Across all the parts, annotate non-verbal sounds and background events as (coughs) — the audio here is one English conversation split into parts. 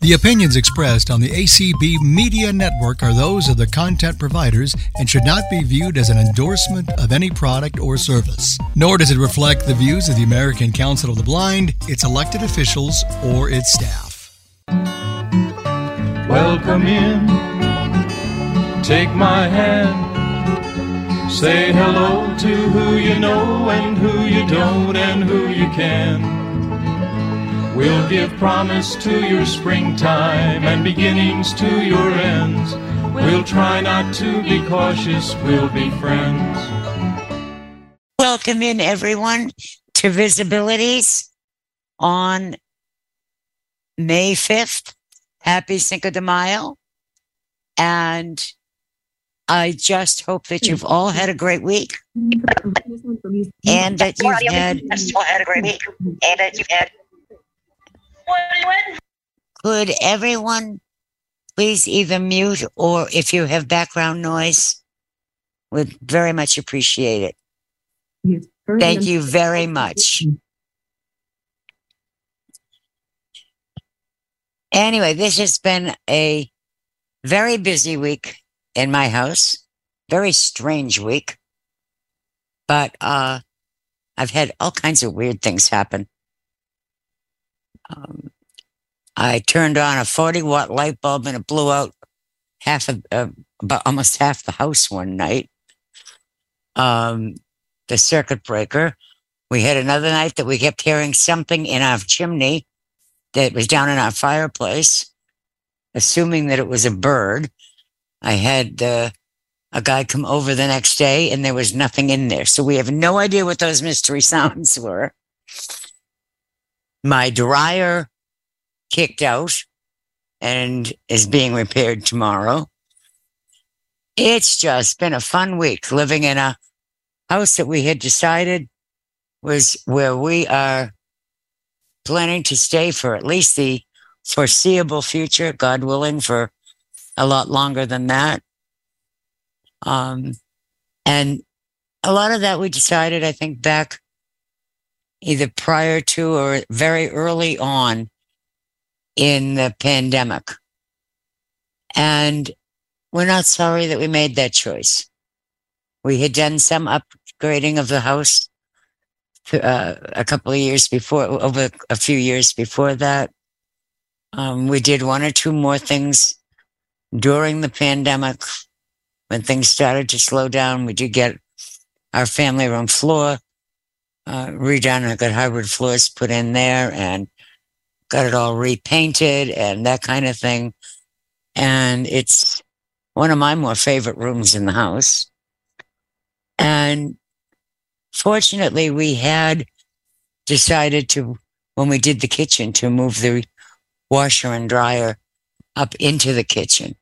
The opinions expressed on the ACB Media Network are those of the content providers and should not be viewed as an endorsement of any product or service. Nor does it reflect the views of the American Council of the Blind, its elected officials, or its staff. Welcome in. Take my hand. Say hello to who you know and who you don't and who you can. We'll give promise to your springtime and beginnings to your ends. We'll try not to be cautious, we'll be friends. Welcome in, everyone, to VISAbilities on May 5th. Happy Cinco de Mayo. And I just hope that you've all had a great week mm-hmm. and that you've had, had a great week and that you've had could everyone please either mute or if you have background noise, would very much appreciate it. Thank you very much. Anyway, this has been a very busy week in my house. Very strange week. But uh I've had all kinds of weird things happen. Um, I turned on a 40 watt light bulb and it blew out half of, uh, about almost half the house one night. Um, the circuit breaker. We had another night that we kept hearing something in our chimney that was down in our fireplace, assuming that it was a bird. I had uh, a guy come over the next day and there was nothing in there. So we have no idea what those mystery (laughs) sounds were my dryer kicked out and is being repaired tomorrow. It's just been a fun week living in a house that we had decided was where we are planning to stay for at least the foreseeable future, God willing, for a lot longer than that. Um, and a lot of that we decided, I think, back either prior to or very early on in the pandemic. And we're not sorry that we made that choice. We had done some upgrading of the house uh, a couple of years before, over a few years before that. Um, we did one or two more things during the pandemic when things started to slow down. We did get our family room floor uh, redone. I got hardwood floors put in there and got it all repainted and that kind of thing. And it's one of my more favorite rooms in the house. And fortunately, we had decided to, when we did the kitchen, to move the washer and dryer up into the kitchen.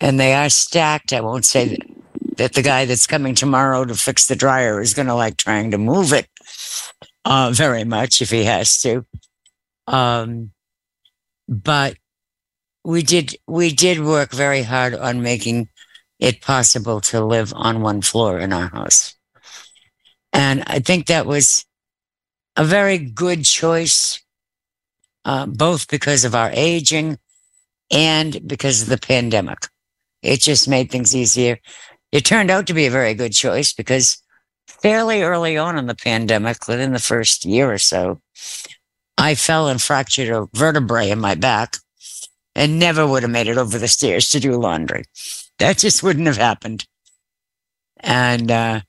And they are stacked. I won't say that the guy that's coming tomorrow to fix the dryer is going to like trying to move it uh, very much if he has to. Um, but we did we did work very hard on making it possible to live on one floor in our house, and I think that was a very good choice, uh, both because of our aging and because of the pandemic. It just made things easier it turned out to be a very good choice because fairly early on in the pandemic, within the first year or so, I fell and fractured a vertebrae in my back and never would have made it over the stairs to do laundry. That just wouldn't have happened. And uh,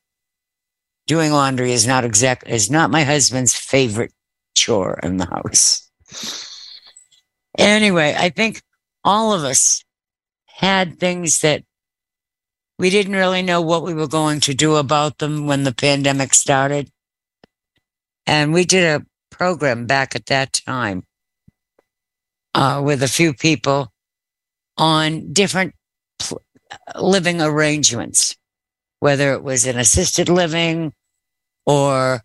doing laundry is not exact is not my husband's favorite chore in the house. Anyway, I think all of us had things that we didn't really know what we were going to do about them when the pandemic started. And we did a program back at that time uh, with a few people on different pl- living arrangements, whether it was an assisted living or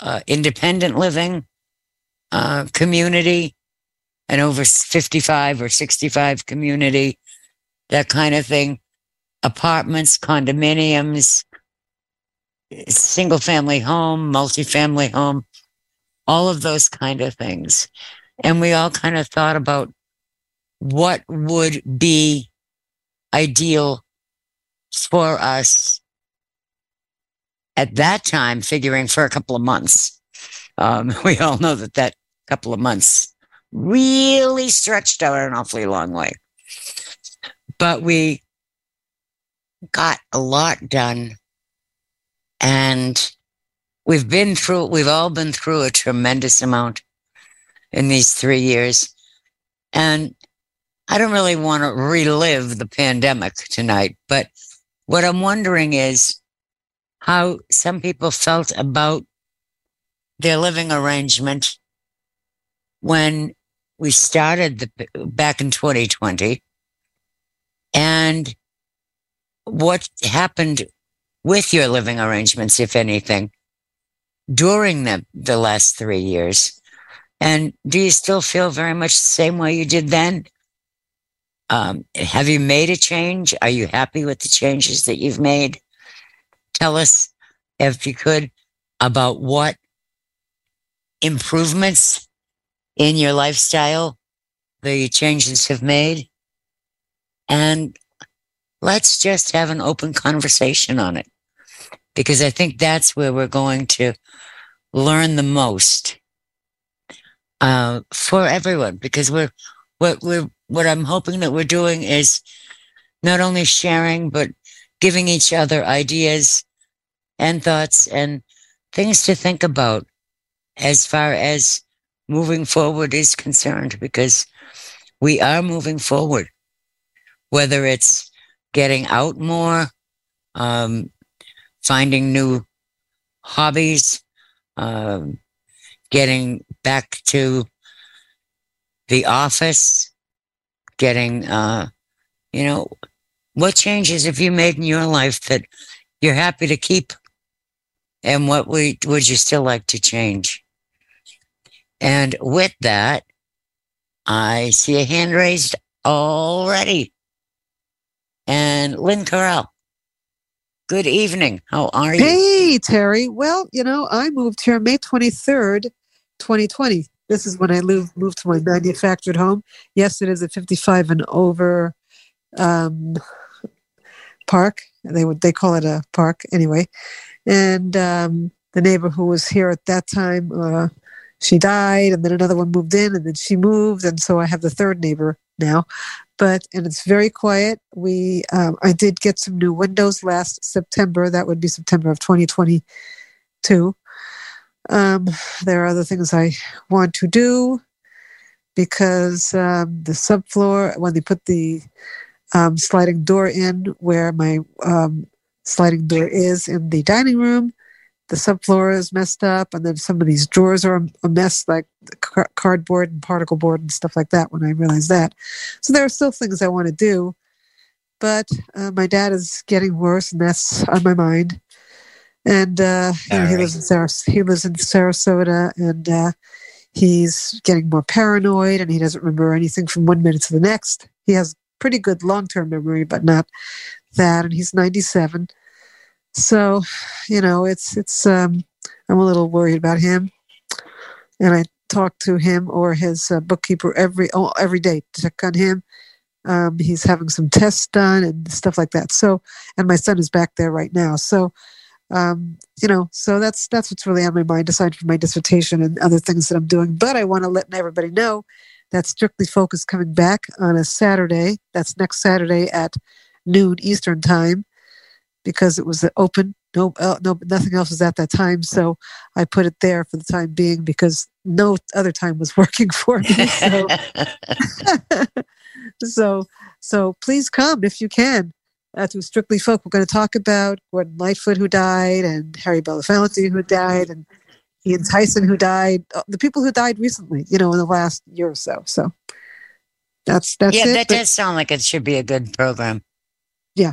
uh, independent living uh, community, an over 55 or 65 community, that kind of thing, apartments, condominiums, single family home, multifamily home, all of those kind of things. And we all kind of thought about what would be ideal for us at that time, figuring for a couple of months. Um, (laughs) we all know that that couple of months really stretched out an awfully long way. But we got a lot done and we've been through, we've all been through a tremendous amount in these three years. And I don't really want to relive the pandemic tonight, but what I'm wondering is how some people felt about their living arrangement when we started the, back in 2020 and what happened with your living arrangements, if anything, during the, the last three years. And do you still feel very much the same way you did then? Um, have you made a change? Are you happy with the changes that you've made? Tell us, if you could, about what improvements in your lifestyle the changes have made. And let's just have an open conversation on it. Because I think that's where we're going to learn the most uh, for everyone. Because we're what we're what I'm hoping that we're doing is not only sharing but giving each other ideas and thoughts and things to think about as far as moving forward is concerned because we are moving forward whether it's getting out more um, finding new hobbies um, getting back to the office getting uh, you know what changes have you made in your life that you're happy to keep and what we, would you still like to change? And with that, I see a hand raised already. And Lynn Corral, good evening. How are you? Hey, Terry. Well, you know, I moved here May 23rd, 2020. This is when I moved, moved to my manufactured home. Yes, it is a 55 and over um, park. They would they call it a park anyway. And um, the neighbor who was here at that time, uh, she died, and then another one moved in, and then she moved, and so I have the third neighbor now. But and it's very quiet. We um, I did get some new windows last September. That would be September of 2022. Um, there are other things I want to do because um, the subfloor when they put the um, sliding door in where my um, sliding door is in the dining room. The subfloor is messed up, and then some of these drawers are a mess, like cardboard and particle board and stuff like that. When I realized that, so there are still things I want to do, but uh, my dad is getting worse, and that's on my mind. And uh, you know, he lives in Saras- he lives in Sarasota, and uh, he's getting more paranoid, and he doesn't remember anything from one minute to the next. He has pretty good long term memory, but not that, and he's 97. So, you know, it's it's um, I'm a little worried about him, and I talk to him or his uh, bookkeeper every oh, every day to check on him. Um, he's having some tests done and stuff like that. So, and my son is back there right now. So, um, you know, so that's that's what's really on my mind, aside from my dissertation and other things that I'm doing. But I want to let everybody know that Strictly Folk's coming back on a Saturday. That's next Saturday at noon Eastern time because it was open. No, uh, no, nothing else was at that time. So I put it there for the time being because no other time was (laughs) working for me. So, (laughs) so, so please come if you can uh, to Strictly Folk. We're going to talk about Gordon Lightfoot who died and Harry Belafonte who died and Ian Tyson who died, uh, the people who died recently, you know, in the last year or so. So that's that's yeah, it. that but- does sound like it should be a good program. Yeah.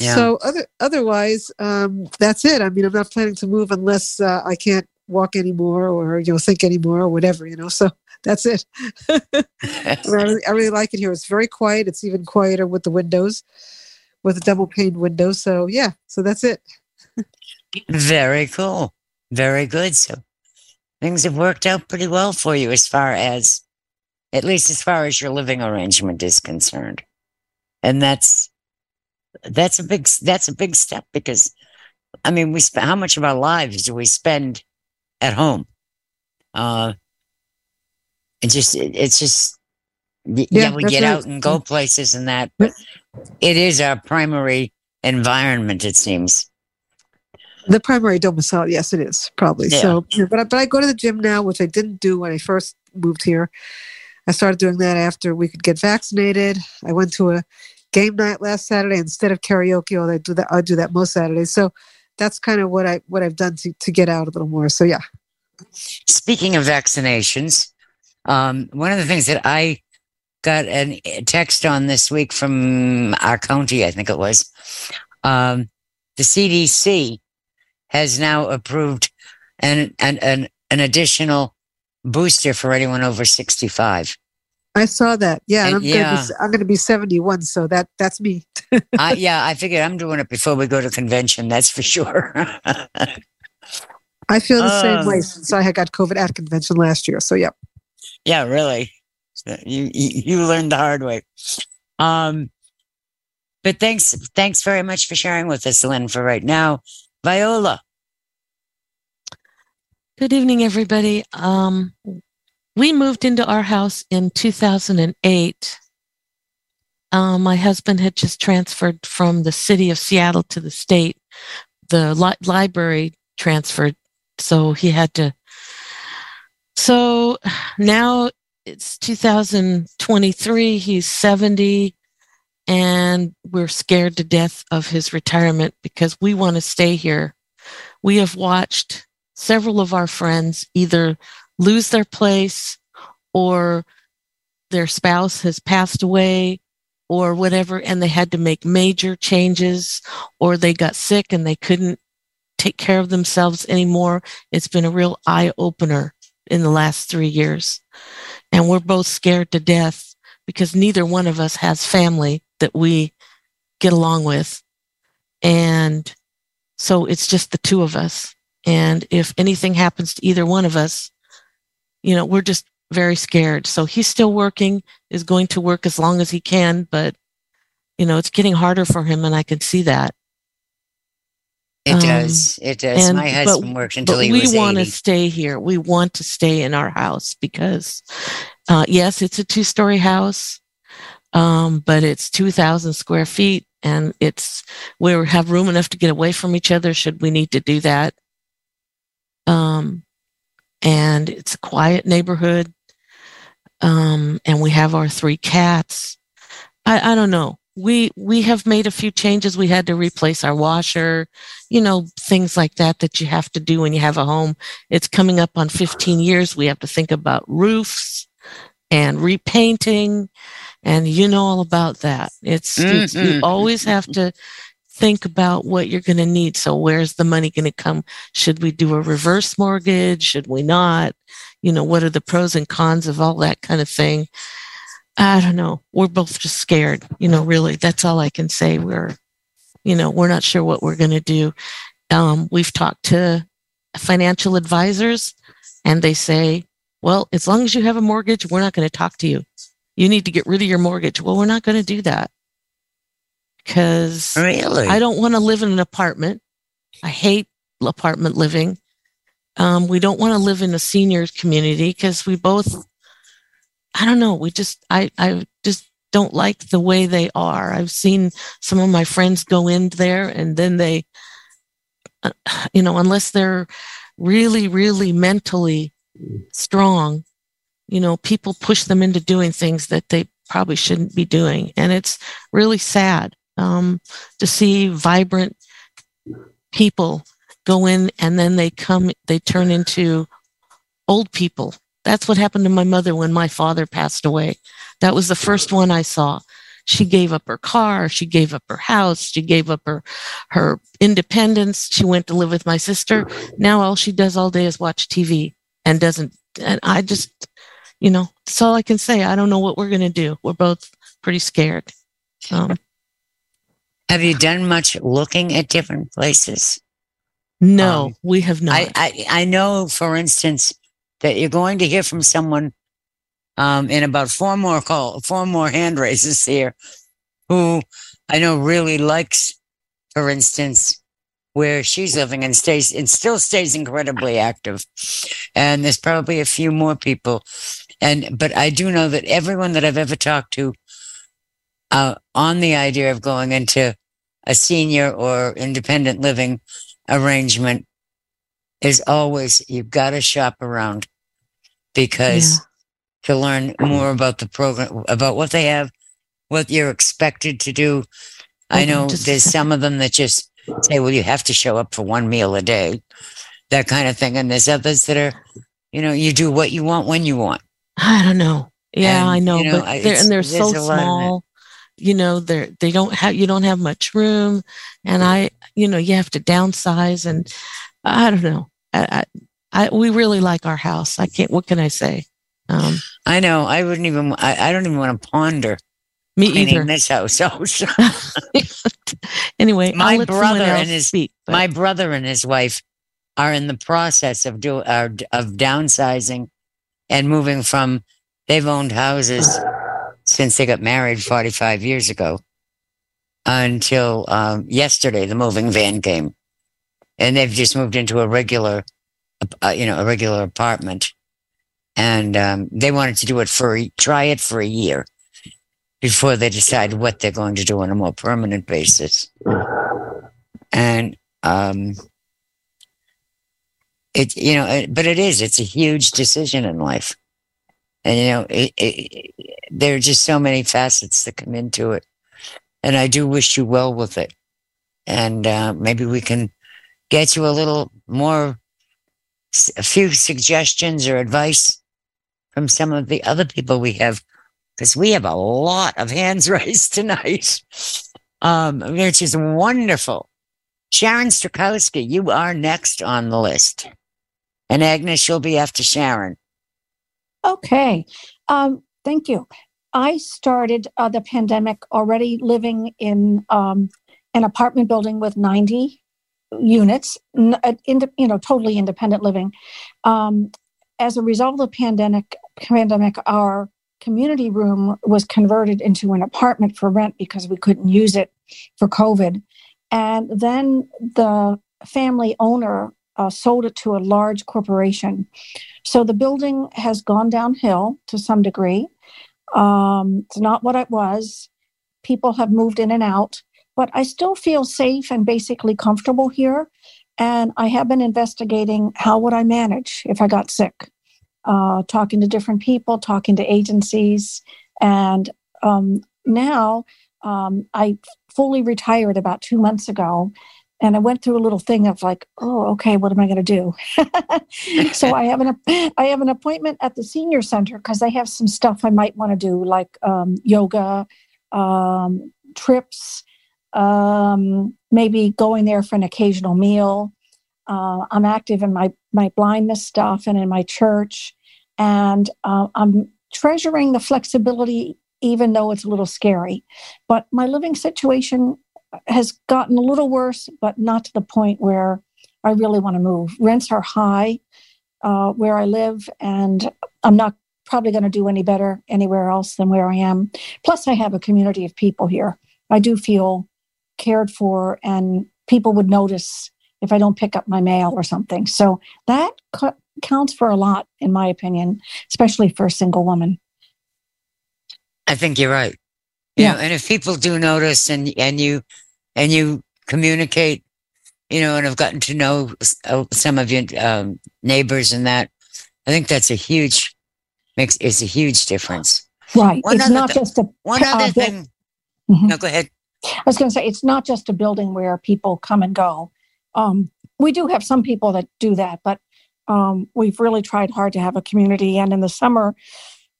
Yeah. So other otherwise, um, that's it. I mean, I'm not planning to move unless uh, I can't walk anymore or you know think anymore or whatever. You know, so (laughs) that's it. (laughs) I, really, I really like it here. It's very quiet. It's even quieter with the windows, with the double pane windows. So yeah, so that's it. Very cool. Very good. So things have worked out pretty well for you as far as, at least as far as your living arrangement is concerned. And that's, that's a big, that's a big step because, I mean, we spend, how much of our lives do we spend at home? Uh, it just, it, it's just, yeah, Yeah, we get right. out and go places and that, but it is our primary environment, it seems. The primary domicile, yes, it is probably. Yeah. So, but I- but I go to the gym now, which I didn't do when I first moved here. I started doing that after we could get vaccinated. I went to a game night last Saturday instead of karaoke. Although I do that, I do that most Saturdays. So that's kind of what I what I've done to to get out a little more. So yeah, Speaking of vaccinations, um, one of the things that I got a text on this week from our county, I think it was, um, the CDC has now approved an, an, an, an additional booster for anyone over 65. I saw that. Yeah, and And I'm yeah. gonna be, I'm gonna be 71, so that that's me. (laughs) I, yeah, I figured I'm doing it before we go to convention. That's for sure. I feel the same way since I had got COVID at convention last year. So yeah, Yeah, really. You, you you learned the hard way. Um, but thanks thanks very much for sharing with us, Lynn. For right now, Viola. Good evening, everybody. Um, we moved into our house in 2008. Um, my husband had just transferred from the city of Seattle to the state. The li- library transferred, so he had to. So now it's 2023. He's 70, and we're scared to death of his retirement because we want to stay here. We have watched several of our friends either lose their place or their spouse has passed away or whatever and they had to make major changes or they got sick and they couldn't take care of themselves anymore. It's been a real eye opener in the last 3 years. And we're both scared to death because neither one of us has family that we get along with. And so it's just the two of us. And if anything happens to either one of us, you know, we're just very scared. So he's still working, is going to work as long as he can, but, you know, it's getting harder for him, and I can see that. It Um, does. It does. and- My but- husband worked until but he we was want to stay here. We want to stay in our house because, uh, yes, it's a two story house, um, but it's 2,000 square feet and it's, we have room enough to get away from each other should we need to do that. Um, and it's a quiet neighborhood. Um, and we have our three cats. I, I don't know. We, we have made a few changes. We had to replace our washer, you know, things like that that you have to do when you have a home. It's coming up on 15 years. We have to think about roofs and repainting and you know all about that. It's, it's you Mhm. always have to think about what you're going to need. So where's the money going to come? Should we do a reverse mortgage? Should we not? You know, what are the pros and cons of all that kind of thing? I don't know. We're both just scared, you know, really. That's all I can say. We're, you know, we're not sure what we're going to do. Um, we've talked to financial advisors and they say, well, as long as you have a mortgage, we're not going to talk to you. You need to get rid of your mortgage. Well, we're not going to do that because Really? I don't want to live in an apartment. I hate apartment living. Um, we don't want to live in a senior community because we both, I don't know, we just, I, I just don't like the way they are. I've seen some of my friends go in there and then they, uh, you know, unless they're really, really mentally strong, you know, people push them into doing things that they probably shouldn't be doing. And it's really sad um, to see vibrant people go in and then they come, they turn into old people that's what happened to my mother when my father passed away. That was the first one I saw. She gave up her car. She gave up her house. She gave up her, her independence. She went to live with my sister. Now all she does all day is watch TV and doesn't, and I just, you know, that's all I can say. I don't know what we're going to do. We're both pretty scared. Um, Have you done much looking at different places? No, um, we have not. I, I, I, know, for instance, that you're going to hear from someone um, in about four more call, four more hand raises here, who I know really likes, for instance, where she's living and stays and still stays incredibly active. And there's probably a few more people. And but I do know that everyone that I've ever talked to uh, on the idea of going into a senior or independent living arrangement is always you've got to shop around because yeah. to learn more about the program, about what they have, what you're expected to do. I know there's some of them that just say, well, you have to show up for one meal a day, that kind of thing. And there's others that are, you know, you do what you want when you want. I don't know. Yeah, and, I know, you know, but they're, and they're so small. You know, they're they don't have you don't have much room, and I, you know, you have to downsize, and I don't know. I, I, I we really like our house. I can't. What can I say? Um, I know. I wouldn't even. I, I don't even want to ponder. Me either. This house. (laughs) (laughs) anyway, my brother and his speak, my brother and his wife are in the process of do uh, of downsizing and moving from. They've owned houses since they got married 45 years ago until um, yesterday. The moving van came, and they've just moved into a regular, uh, you know, a regular apartment, and um, they wanted to do it for try it for a year before they decide what they're going to do on a more permanent basis. And um, it, you know, but it is, it's a huge decision in life. And, you know, it, it, there are just so many facets that come into it. And I do wish you well with it. And uh, maybe we can get you a little more, a few suggestions or advice from some of the other people we have because we have a lot of hands (laughs) raised tonight, um, which is wonderful. Sharon Strakowski, you are next on the list. And Agnes, you'll be after Sharon. Okay. Um, thank you. I started uh, the pandemic already living in um, an apartment building with 90 units, in, you know, totally independent living. Um, as a result of the pandemic, pandemic, our community room was converted into an apartment for rent because we couldn't use it for COVID. And then the family owner uh, sold it to a large corporation. So the building has gone downhill to some degree. Um, it's not what it was. People have moved in and out, but I still feel safe and basically comfortable here. And I have been investigating how would I manage if I got sick uh, talking to different people, talking to agencies. And um, now um, I fully retired about two months ago. And I went through a little thing of like, oh, okay, what am I going to do? (laughs) so I have an I have an appointment at the senior center because I have some stuff I might want to do, like um, yoga, um, trips, um, maybe going there for an occasional meal. Uh, I'm active in my my blindness stuff and in my church, and uh, I'm treasuring the flexibility, even though it's a little scary. But my living situation has gotten a little worse, but not to the point where I really want to move. Rents are high uh, where I live, and I'm not probably going to do any better anywhere else than where I am. Plus, I have a community of people here. I do feel cared for, and people would notice if I don't pick up my mail or something. So that co- counts for a lot, in my opinion, especially for a single woman. I think you're right. You yeah. Know, and if people do notice and, and you, and you communicate, you know, and have gotten to know uh, some of your um, neighbors and that, I think that's a huge, makes, it's a huge difference. Right. One it's not th- just a, one other uh, thing. Mm-hmm. No, go ahead. I was going to say, it's not just a building where people come and go. Um, we do have some people that do that, but Um, we've really tried hard to have a community, and in the summer,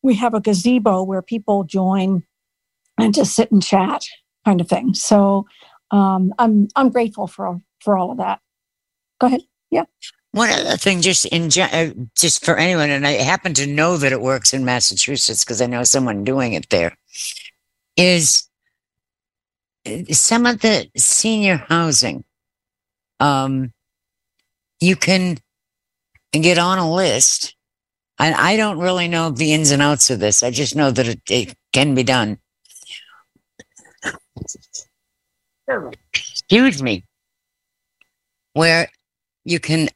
we have a gazebo where people join and just sit and chat, kind of thing. So um, I'm I'm grateful for for all of that. Go ahead. Yeah. One other thing, just in uh, just for anyone, and I happen to know that it works in Massachusetts because I know someone doing it there, is uh, some of the senior housing. Um, you can get on a list. And I don't really know the ins and outs of this. I just know that it, it can be done. Excuse me. Where you can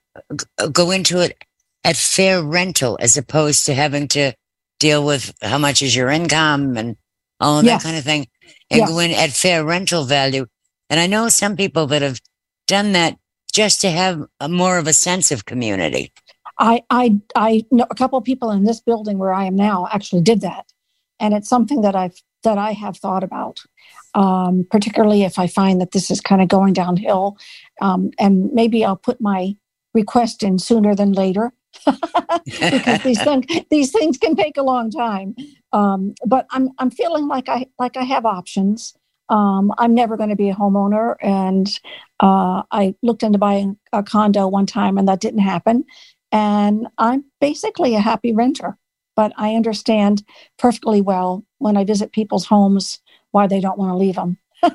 go into it at fair rental as opposed to having to deal with how much is your income and all of yes. that kind of thing and yes. go in at fair rental value. And I know some people that have done that just to have a more of a sense of community. I, I, I know a couple of people in this building where I am now actually did that. And it's something that I've, that I have thought about, um, particularly if I find that this is kind of going downhill. Um, and maybe I'll put my request in sooner than later (laughs) because these things these things can take a long time. Um, but I'm I'm feeling like I like I have options. Um, I'm never going to be a homeowner, and uh, I looked into buying a condo one time, and that didn't happen. And I'm basically a happy renter, but I understand perfectly well when I visit people's homes why they don't want to leave them. (laughs)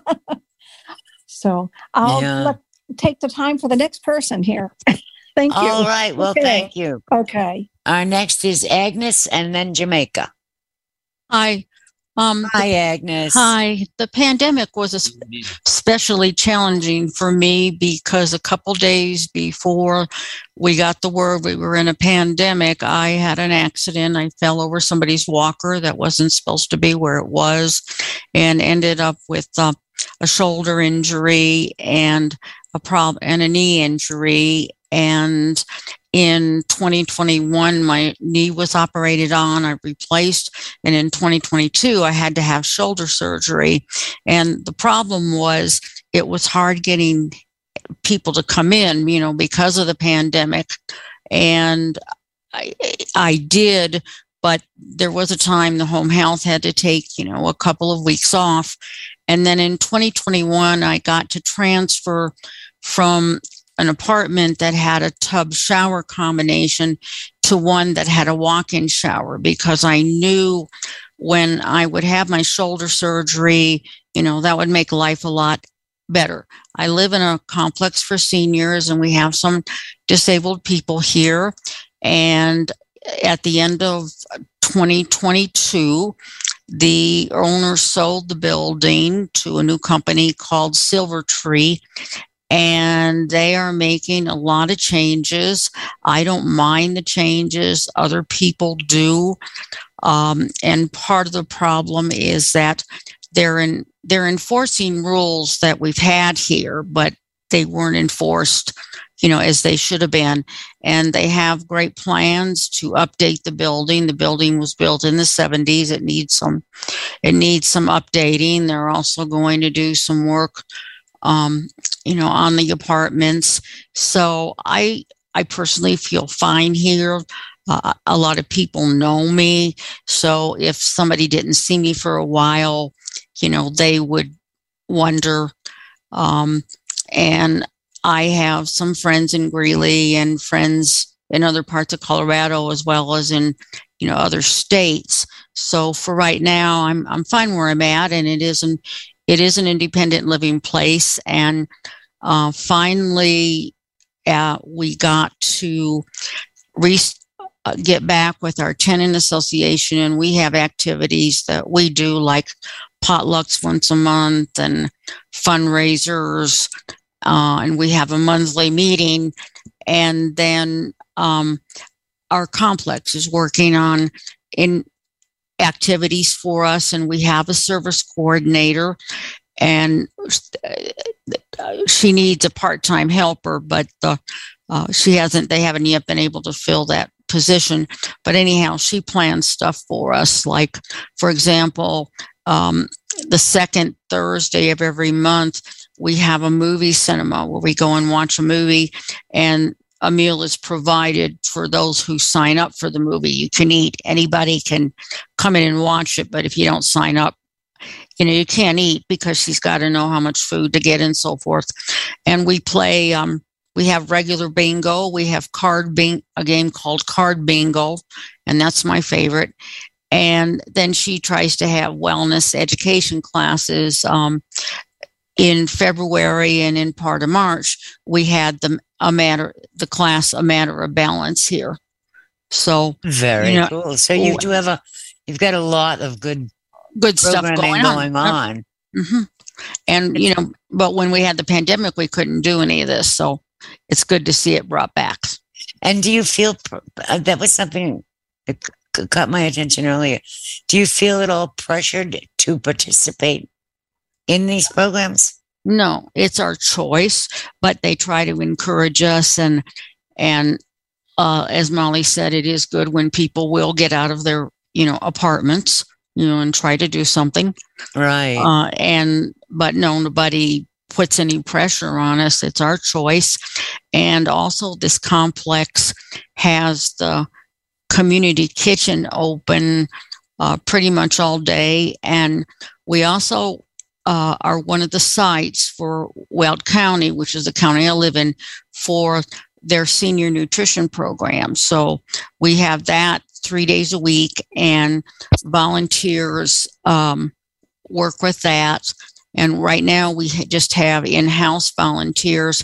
so I'll yeah. let, take the time for the next person here. (laughs) thank you. All right. Well, okay. thank you. Okay. Our next is Agnes and then Jamaica. Hi. Um, hi, Agnes. Hi. The pandemic was especially challenging for me because a couple days before we got the word we were in a pandemic, I had an accident. I fell over somebody's walker that wasn't supposed to be where it was and ended up with uh, a shoulder injury and a problem and a knee injury and in 2021 my knee was operated on i replaced and in 2022 i had to have shoulder surgery. And the problem was it was hard getting people to come in you know because of the pandemic. And i, I did but there was a time the home health had to take you know a couple of weeks off. And then in 2021 i got to transfer from an apartment that had a tub shower combination to one that had a walk in shower because I knew when I would have my shoulder surgery, you know, that would make life a lot better. I live in a complex for seniors and we have some disabled people here. And at the end of 2022, the owner sold the building to a new company called Silver Tree and they are making a lot of changes. I don't mind the changes, other people do. Um, and part of the problem is that they're in, they're enforcing rules that we've had here, but they weren't enforced, you know, as they should have been. And they have great plans to update the building. The building was built in the 70s. It needs some, it needs some updating. They're also going to do some work um, you know, on the apartments. So I, I personally feel fine here. Uh, a lot of people know me. So if somebody didn't see me for a while, you know, they would wonder. Um, and I have some friends in Greeley and friends in other parts of Colorado as well as in, you know, other states. So for right now, I'm I'm fine where I'm at, and it isn't it is an independent living place. And uh, finally, uh, we got to re- uh, get back with our tenant association, and we have activities that we do like potlucks once a month and fundraisers. Uh, and we have a monthly meeting. And then um, our complex is working on in activities for us, and we have a service coordinator. And she needs a part-time helper, but the, uh, she hasn't. They haven't yet been able to fill that position. But anyhow, she plans stuff for us. Like, for example, um, the second Thursday of every month, we have a movie cinema where we go and watch a movie, and a meal is provided for those who sign up for the movie. You can eat. Anybody can come in and watch it, but if you don't sign up, you know you can't eat because she's got to know how much food to get and so forth. And we play. Um, we have regular bingo. We have card bing a game called card bingo, and that's my favorite. And then she tries to have wellness education classes. Um, in February and in part of March, we had the a matter the class a matter of balance here. So very you know, cool. So you do have a you've got a lot of good good stuff going, going on. Mm-hmm. And you know, but when we had the pandemic, we couldn't do any of this. So it's good to see it brought back. And do you feel uh, that was something that caught my attention earlier? Do you feel at all pressured to participate in these programs? No, it's our choice, but they try to encourage us and and uh, as Molly said, it is good when people will get out of their you know apartments, you know, and try to do something. Right. Uh, and but no, nobody puts any pressure on us. It's our choice, and also this complex has the community kitchen open uh, pretty much all day, and we also uh, are one of the sites for Weld County, which is the county I live in, for their senior nutrition program. So we have that three days a week, and volunteers um, work with that. And right now we just have in house volunteers,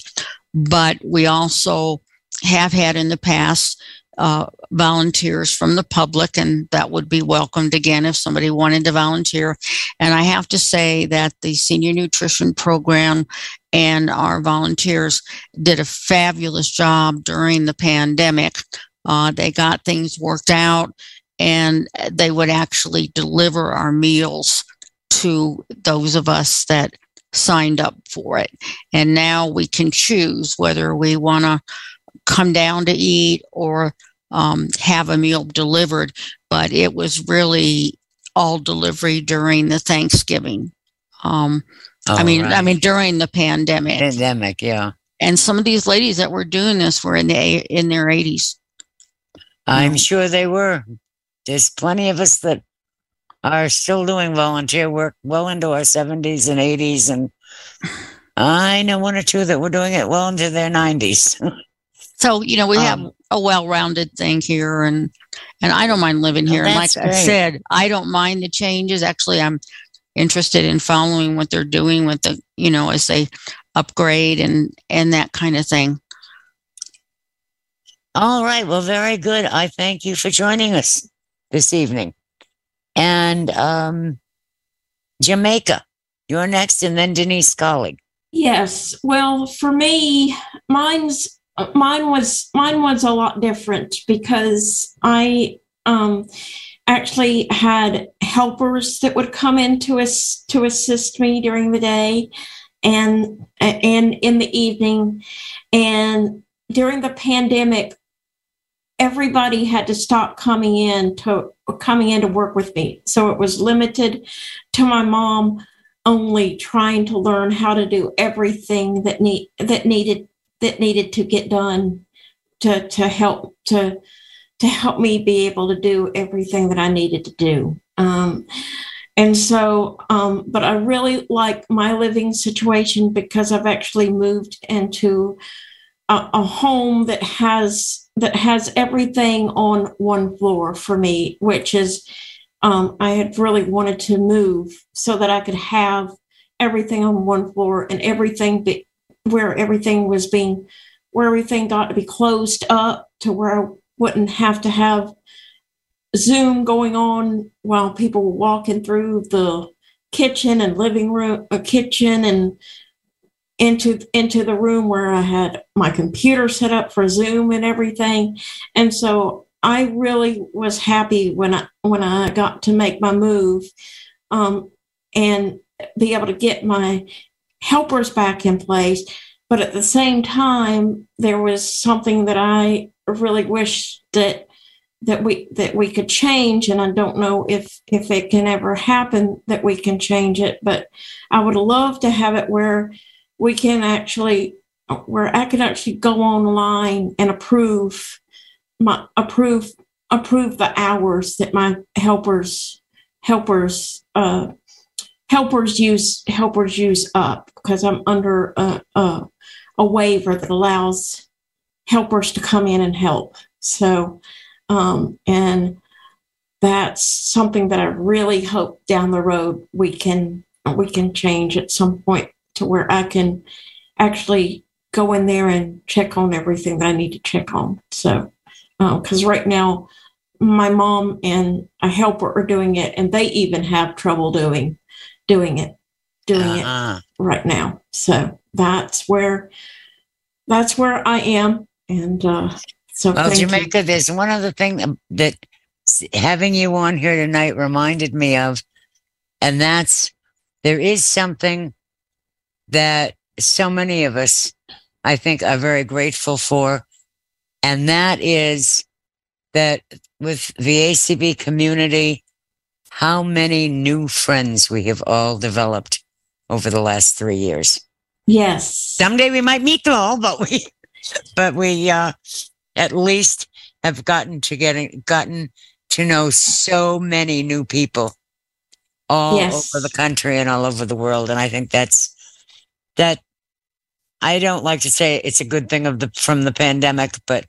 but we also have had in the past uh, volunteers from the public, and that would be welcomed again if somebody wanted to volunteer. And I have to say that the senior nutrition program and our volunteers did a fabulous job during the pandemic. Uh, they got things worked out, and they would actually deliver our meals to those of us that signed up for it. And now we can choose whether we want to come down to eat or um, have a meal delivered, but it was really all delivery during the Thanksgiving. Um, I mean, right. I mean during the pandemic. Pandemic, yeah. And some of these ladies that were doing this were in the in their eighties. I'm sure they were. There's plenty of us that are still doing volunteer work well into our 70s and 80s, and I know one or two that were doing it well into their 90s. (laughs) So you know we um, have a well-rounded thing here, and and I don't mind living here. and like great. I said, I don't mind the changes. Actually, I'm interested in following what they're doing with the you know as they upgrade and and that kind of thing. All right. Well, very good. I thank you for joining us this evening. And um, Jamaica, you're next, and then Denise Colleague. Yes. Well, for me, mine's mine was mine was a lot different because I um, actually had helpers that would come in to us to assist me during the day and and in the evening. And during the pandemic everybody had to stop coming in to coming in to work with me. So it was limited to my mom only trying to learn how to do everything that need that needed that needed to get done to to help to to help me be able to do everything that I needed to do. Um, and so, um, but I really like my living situation because I've actually moved into a, a home that has that has everything on one floor for me, which is um, I had really wanted to move so that I could have everything on one floor and everything be, where everything was being, where everything got to be closed up to where I wouldn't have to have Zoom going on while people were walking through the kitchen and living room, a kitchen and into into the room where I had my computer set up for Zoom and everything. And so I really was happy when I when I got to make my move um, and be able to get my helpers back in place. But at the same time, there was something that I really wish that that we that we could change and i don't know if if it can ever happen that we can change it but i would love to have it where we can actually where I can actually go online and approve my approve approve the hours that my helpers helpers uh, helpers use helpers use up because I'm under a, a, a waiver that allows helpers to come in and help. So, um, and that's something that I really hope down the road we can we can change at some point to where I can actually go in there and check on everything that I need to check on. So, because uh, right now my mom and a helper are doing it, and they even have trouble doing doing it, doing uh-huh. it right now. So that's where that's where I am, and uh, so well, Jamaica. You. There's one other thing that, that having you on here tonight reminded me of, and that's there is something that so many of us, I think, are very grateful for, and that is that with the ACB community, how many new friends we have all developed over the last three years. Yes. Someday we might meet them all, but we, (laughs) but we, uh, at least have gotten to getting, gotten to know so many new people all yes. over the country and all over the world. And I think that's, that I don't like to say it's a good thing of the, from the pandemic, but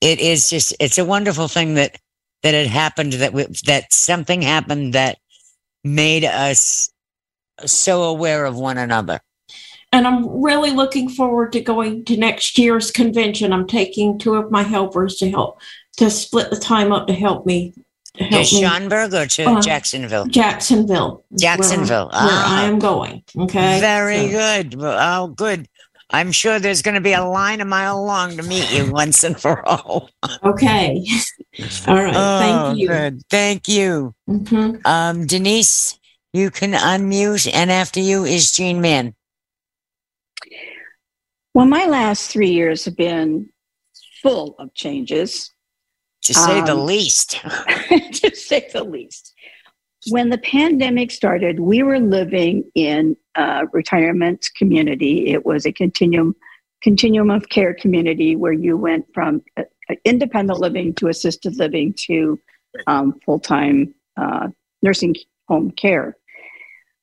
it is just it's a wonderful thing that that it happened that we, that something happened that made us so aware of one another and i'm really looking forward to going to next year's convention i'm taking two of my helpers to help to split the time up to help me to help to Schaumburg or to uh, Jacksonville? Jacksonville. Jacksonville. Where, where I ah. am going. Okay. Very so. good. Oh, good. I'm sure there's going to be a line a mile long to meet you (laughs) once and for all. okay. (laughs) All right. Oh, Thank you. Good. Thank you. Mm-hmm. Um, Denise, you can unmute, and after you is Jean Mann. Well, my last three years have been full of changes. To say um, the least. (laughs) to say the least when the pandemic started, we were living in a retirement community. It was a continuum continuum of care community where you went from independent living to assisted living to um, full time uh, nursing home care.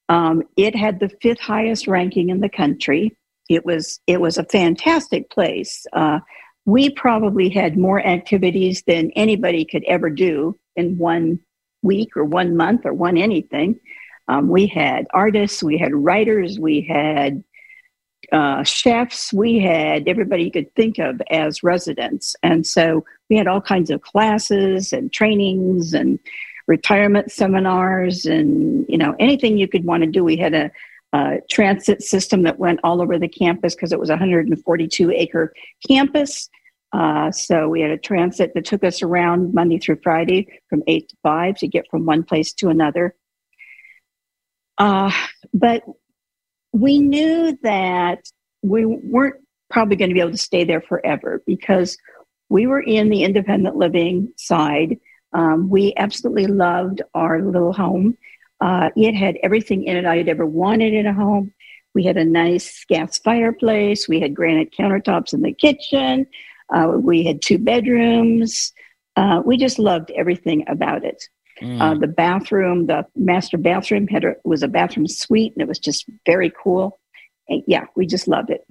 Um, it had the fifth highest ranking in the country. It was it was a fantastic place. Uh, we probably had more activities than anybody could ever do in one week or one month or one anything. Um, we had artists, we had writers, we had uh, chefs, we had everybody you could think of as residents. And so we had all kinds of classes and trainings and retirement seminars and you know anything you could want to do. We had a, a transit system that went all over the campus because it was a 142 acre campus. Uh, so we had a transit that took us around Monday through Friday from eight to five to get from one place to another. Uh, but we knew that we weren't probably going to be able to stay there forever because we were in the independent living side. Um, we absolutely loved our little home. Uh, it had everything in it I had ever wanted in a home. We had a nice gas fireplace. We had granite countertops in the kitchen. Uh, we had two bedrooms. Uh, we just loved everything about it. Mm. Uh, the bathroom, the master bathroom had a, was a bathroom suite, and it was just very cool. And yeah, we just loved it.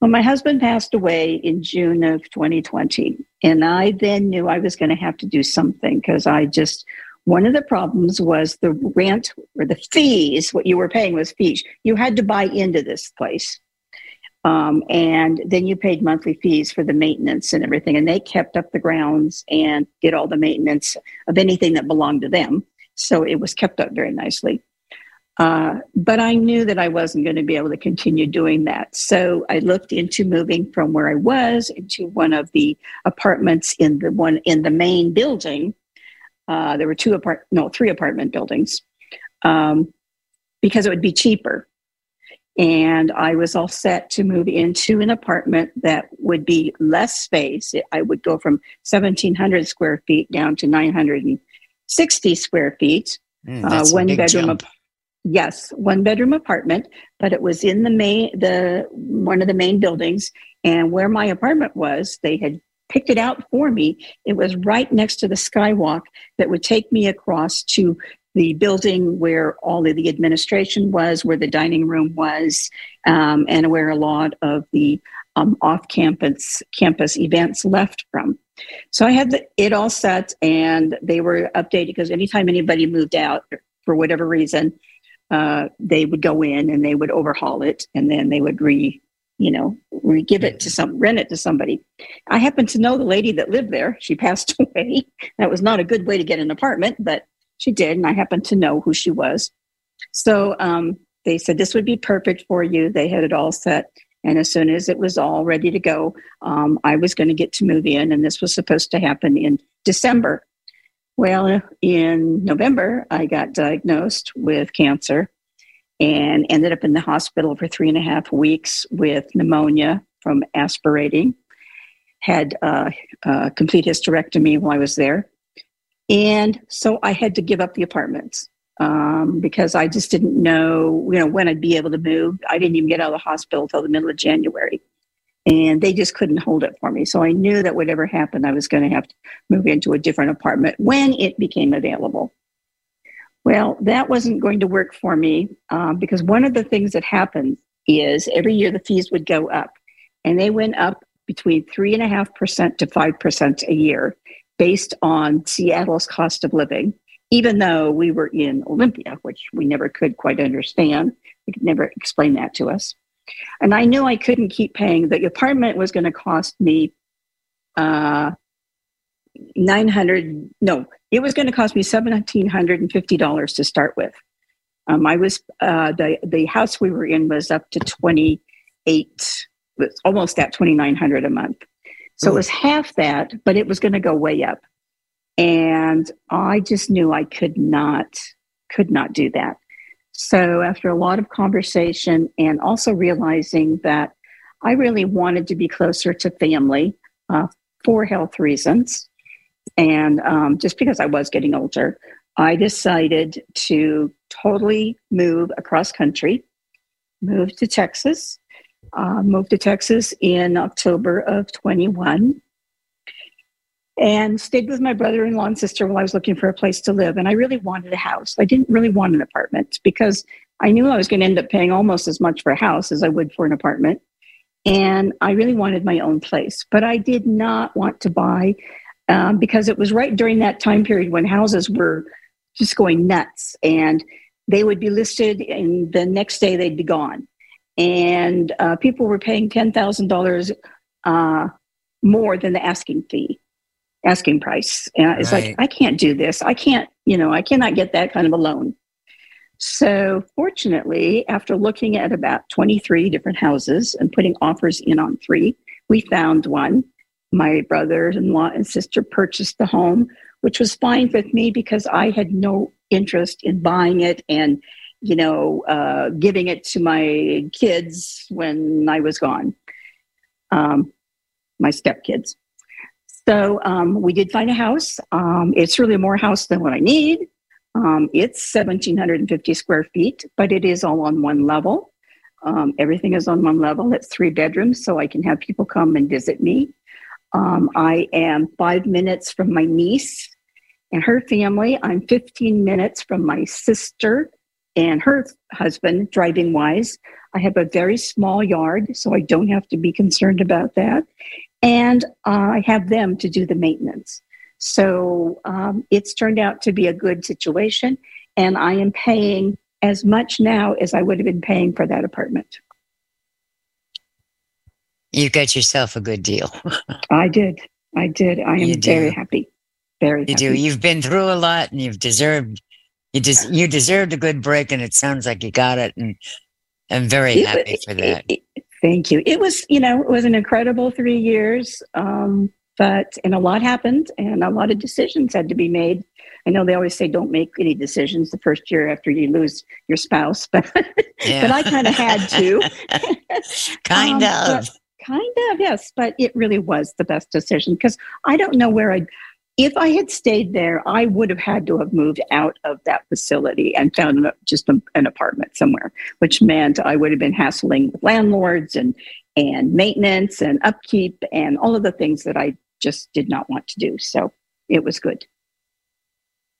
Well, my husband passed away in June of 2020, and I then knew I was going to have to do something because I just one of the problems was the rent or the fees. What you were paying was fees. You had to buy into this place. Um, and then you paid monthly fees for the maintenance and everything. And they kept up the grounds and did all the maintenance of anything that belonged to them. So it was kept up very nicely. Uh, but I knew that I wasn't going to be able to continue doing that. So I looked into moving from where I was into one of the apartments in the one in the main building. Uh, there were two apart, no, three apartment buildings, um, because it would be cheaper. And I was all set to move into an apartment that would be less space. I would go from 1,700 square feet down to 960 square feet. Mm, uh, one bedroom. Jump. yes, one bedroom apartment, but it was in the main the one of the main buildings. And where my apartment was, they had picked it out for me. It was right next to the skywalk that would take me across to the building where all of the administration was, where the dining room was, um, and where a lot of the um, off-campus campus events left from. So I had the, it all set, and they were updated because anytime anybody moved out for whatever reason, uh, they would go in and they would overhaul it, and then they would re you know, re give it to some, rent it to somebody. I happen to know the lady that lived there. She (laughs) passed away. That was not a good way to get an apartment, but she did, and I happened to know who she was. So um, they said this would be perfect for you. They had it all set. And as soon as it was all ready to go, um, I was going to get to move in, and this was supposed to happen in December. Well, in November, I got diagnosed with cancer and ended up in the hospital for three and a half weeks with pneumonia from aspirating. Had uh, a complete hysterectomy while I was there. And so I had to give up the apartments um, because I just didn't know, you know, when I'd be able to move. I didn't even get out of the hospital until the middle of January. And they just couldn't hold it for me. So I knew that whatever happened, I was going to have to move into a different apartment when it became available. Well, that wasn't going to work for me um, because one of the things that happened is every year the fees would go up, and they went up between three and a half percent to five percent a year based on Seattle's cost of living, even though we were in Olympia, which we never could quite understand. They could never explain that to us. And I knew I couldn't keep paying. The apartment was going to cost me uh, 900, no, it was going to cost me $1,750 to start with. Um, I was, uh, the, the house we were in was up to 28, was almost at 2,900 a month. So Ooh. it was half that, but it was going to go way up. And I just knew I could not, could not do that. So after a lot of conversation and also realizing that I really wanted to be closer to family uh, for health reasons, and um, just because I was getting older, I decided to totally move across country, move to Texas, uh, moved to Texas in October of 21 and stayed with my brother-in-law and sister while I was looking for a place to live. And I really wanted a house. I didn't really want an apartment because I knew I was going to end up paying almost as much for a house as I would for an apartment. And I really wanted my own place, but I did not want to buy um, because it was right during that time period when houses were just going nuts and they would be listed and the next day they'd be gone and uh, people were paying $10,000 uh, more than the asking fee, asking price. And it's right. like, I can't do this. I can't, you know, I cannot get that kind of a loan. So, fortunately, after looking at about 23 different houses and putting offers in on three, we found one. My brother in law and sister purchased the home, which was fine with me because I had no interest in buying it and you know, uh, giving it to my kids when I was gone, um, my stepkids. So um, we did find a house. Um, it's really more house than what I need. Um, it's 1,750 square feet, but it is all on one level. Um, everything is on one level. It's three bedrooms, so I can have people come and visit me. Um, I am five minutes from my niece and her family. I'm 15 minutes from my sister and her husband driving wise. I have a very small yard, so I don't have to be concerned about that. And I have them to do the maintenance. So um, it's turned out to be a good situation. And I am paying as much now as I would have been paying for that apartment. You got yourself a good deal. I did. I did. I am very happy. Very you happy. do. You've been through a lot and you've deserved you just you deserved a good break, and it sounds like you got it, and I'm very it, happy for that. It, it, thank you. It was, you know, it was an incredible three years, um, but and a lot happened, and a lot of decisions had to be made. I know they always say don't make any decisions the first year after you lose your spouse, (laughs) but yeah. but I kind of had to. (laughs) kind um, of. Kind of, yes, but it really was the best decision because I don't know where I'd if I had stayed there, I would have had to have moved out of that facility and found just a, an apartment somewhere, which meant I would have been hassling with landlords and and maintenance and upkeep and all of the things that I just did not want to do. So it was good.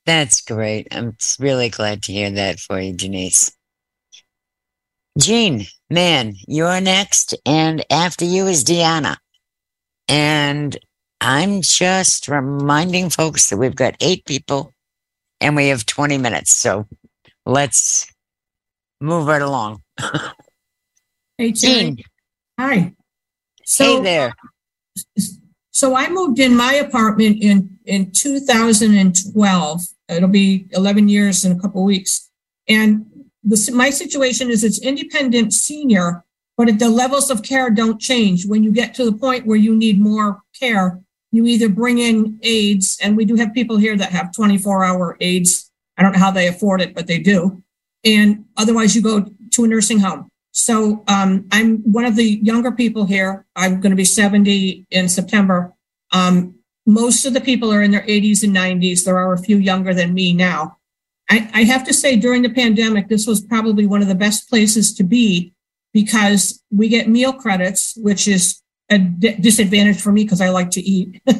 That's great. I'm really glad to hear that for you, Denise. Jean Mann, you're next, and after you is Deanna. And I'm just reminding folks that we've got eight people and we have 20 minutes. So let's move right along. (laughs) hey, Jean. Hi. So, hey there. So I moved in my apartment in, in 2012. It'll be 11 years in a couple weeks. And the, my situation is it's independent senior, but the levels of care don't change. When you get to the point where you need more care, you either bring in aides, and we do have people here that have 24 hour aides. I don't know how they afford it, but they do. And otherwise, you go to a nursing home. So um, I'm one of the younger people here. I'm going to be 70 in September. Um, most of the people are in their 80s and 90s. There are a few younger than me now. I, I have to say, during the pandemic, this was probably one of the best places to be because we get meal credits, which is a d- disadvantage for me because I like to eat. (laughs) and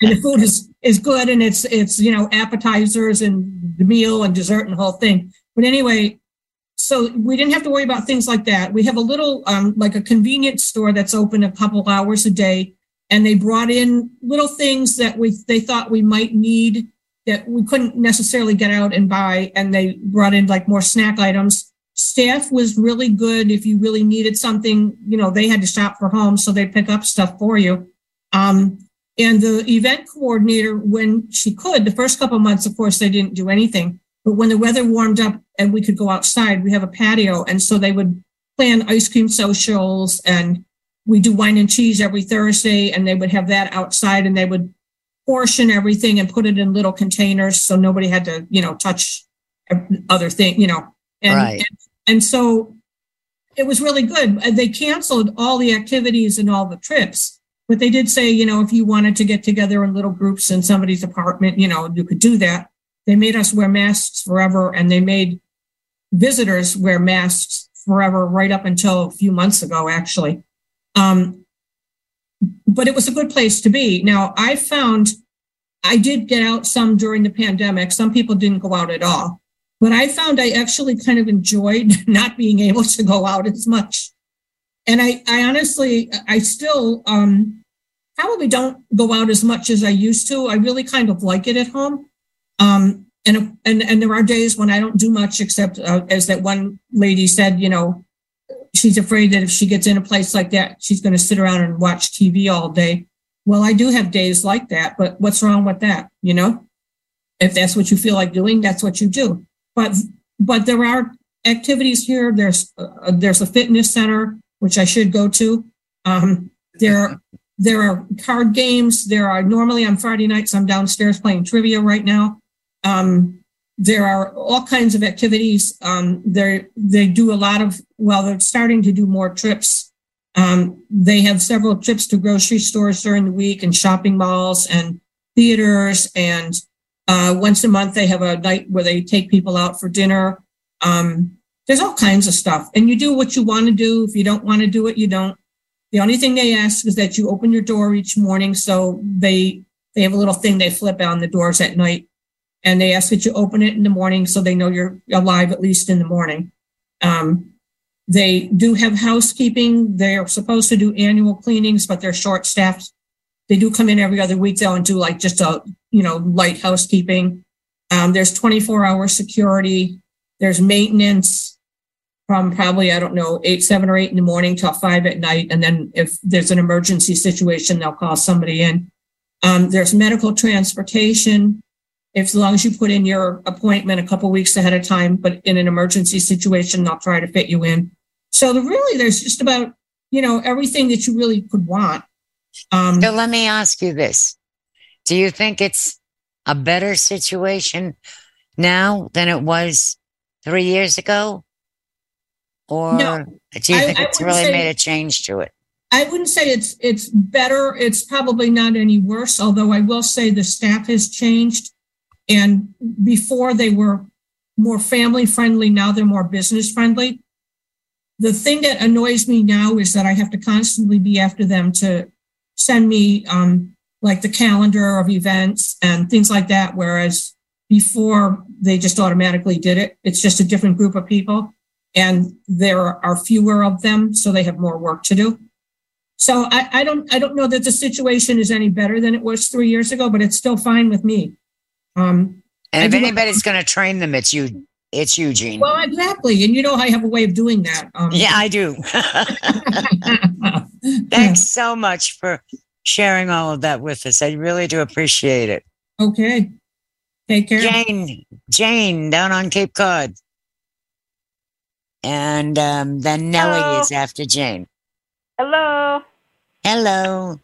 the food is is good and it's it's you know appetizers and the meal and dessert and the whole thing. But anyway, so we didn't have to worry about things like that. We have a little um, like a convenience store that's open a couple hours a day, and they brought in little things that we they thought we might need that we couldn't necessarily get out and buy, and they brought in like more snack items staff was really good. If you really needed something you know they had to shop for home so they pick up stuff for you. Um, and the event coordinator when she could the first couple months of course they didn't do anything. But when the weather warmed up and we could go outside we have a patio and so they would plan ice cream socials and we do wine and cheese every thursday and they would have that outside and they would portion everything and put it in little containers so nobody had to you know touch other thing you know and, right. and, and so it was really good. They canceled all the activities and all the trips, but they did say, you know, if you wanted to get together in little groups in somebody's apartment, you know, you could do that. They made us wear masks forever and they made visitors wear masks forever right up until a few months ago, actually. Um, but it was a good place to be. Now, I found I did get out some during the pandemic. Some people didn't go out at all. But I found I actually kind of enjoyed (laughs) not being able to go out as much. And I, I honestly, I still um, probably don't go out as much as I used to. I really kind of like it at home. Um, and, and, and there are days when I don't do much except, uh, as that one lady said, you know, she's afraid that if she gets in a place like that, she's going to sit around and watch TV all day. Well, I do have days like that, but what's wrong with that? You know, if that's what you feel like doing, that's what you do but but there are activities here. There's uh, there's a fitness center which I should go to. Um, there there are card games. There are normally on Friday nights I'm downstairs playing trivia right now. Um, there are all kinds of activities. Um, they they do a lot of well, they're starting to do more trips. Um, they have several trips to grocery stores during the week and shopping malls and theaters and uh, once a month, they have a night where they take people out for dinner. Um, there's all kinds of stuff. And you do what you want to do. If you don't want to do it, you don't. The only thing they ask is that you open your door each morning. So they they have a little thing they flip on the doors at night. And they ask that you open it in the morning so they know you're alive at least in the morning. Um, they do have housekeeping. They're supposed to do annual cleanings, but they're short staffed. They do come in every other week though and do like just a you know, light housekeeping. Um, there's 24 hour security. There's maintenance from probably, I don't know, eight, seven or eight in the morning till five at night. And then if there's an emergency situation, they'll call somebody in. Um, there's medical transportation. If, as long as you put in your appointment a couple weeks ahead of time, but in an emergency situation, they'll try to fit you in. So the, really, there's just about, you know, everything that you really could want. Um, so let me ask you this. Do you think it's a better situation now than it was three years ago? Or no, do you think I, it's really made a change to it? I wouldn't say it's it's better. It's probably not any worse, although I will say the staff has changed. And before they were more family friendly, now they're more business friendly. The thing that annoys me now is that I have to constantly be after them to send me um, like the calendar of events and things like that. Whereas before they just automatically did it, it's just a different group of people and there are fewer of them, so they have more work to do. So I, I don't I don't know that the situation is any better than it was three years ago, but it's still fine with me. Um, and if anybody's going to train them, it's you. It's Eugene. Well, exactly, and you know I have a way of doing that. Um, yeah, I do. (laughs) (laughs) Thanks so much for sharing all of that with us. I really do appreciate it. Okay. Take care. Jane, Jane, down on Cape Cod, and um, then Nellie Hello. is after Jane. Hello. Hello.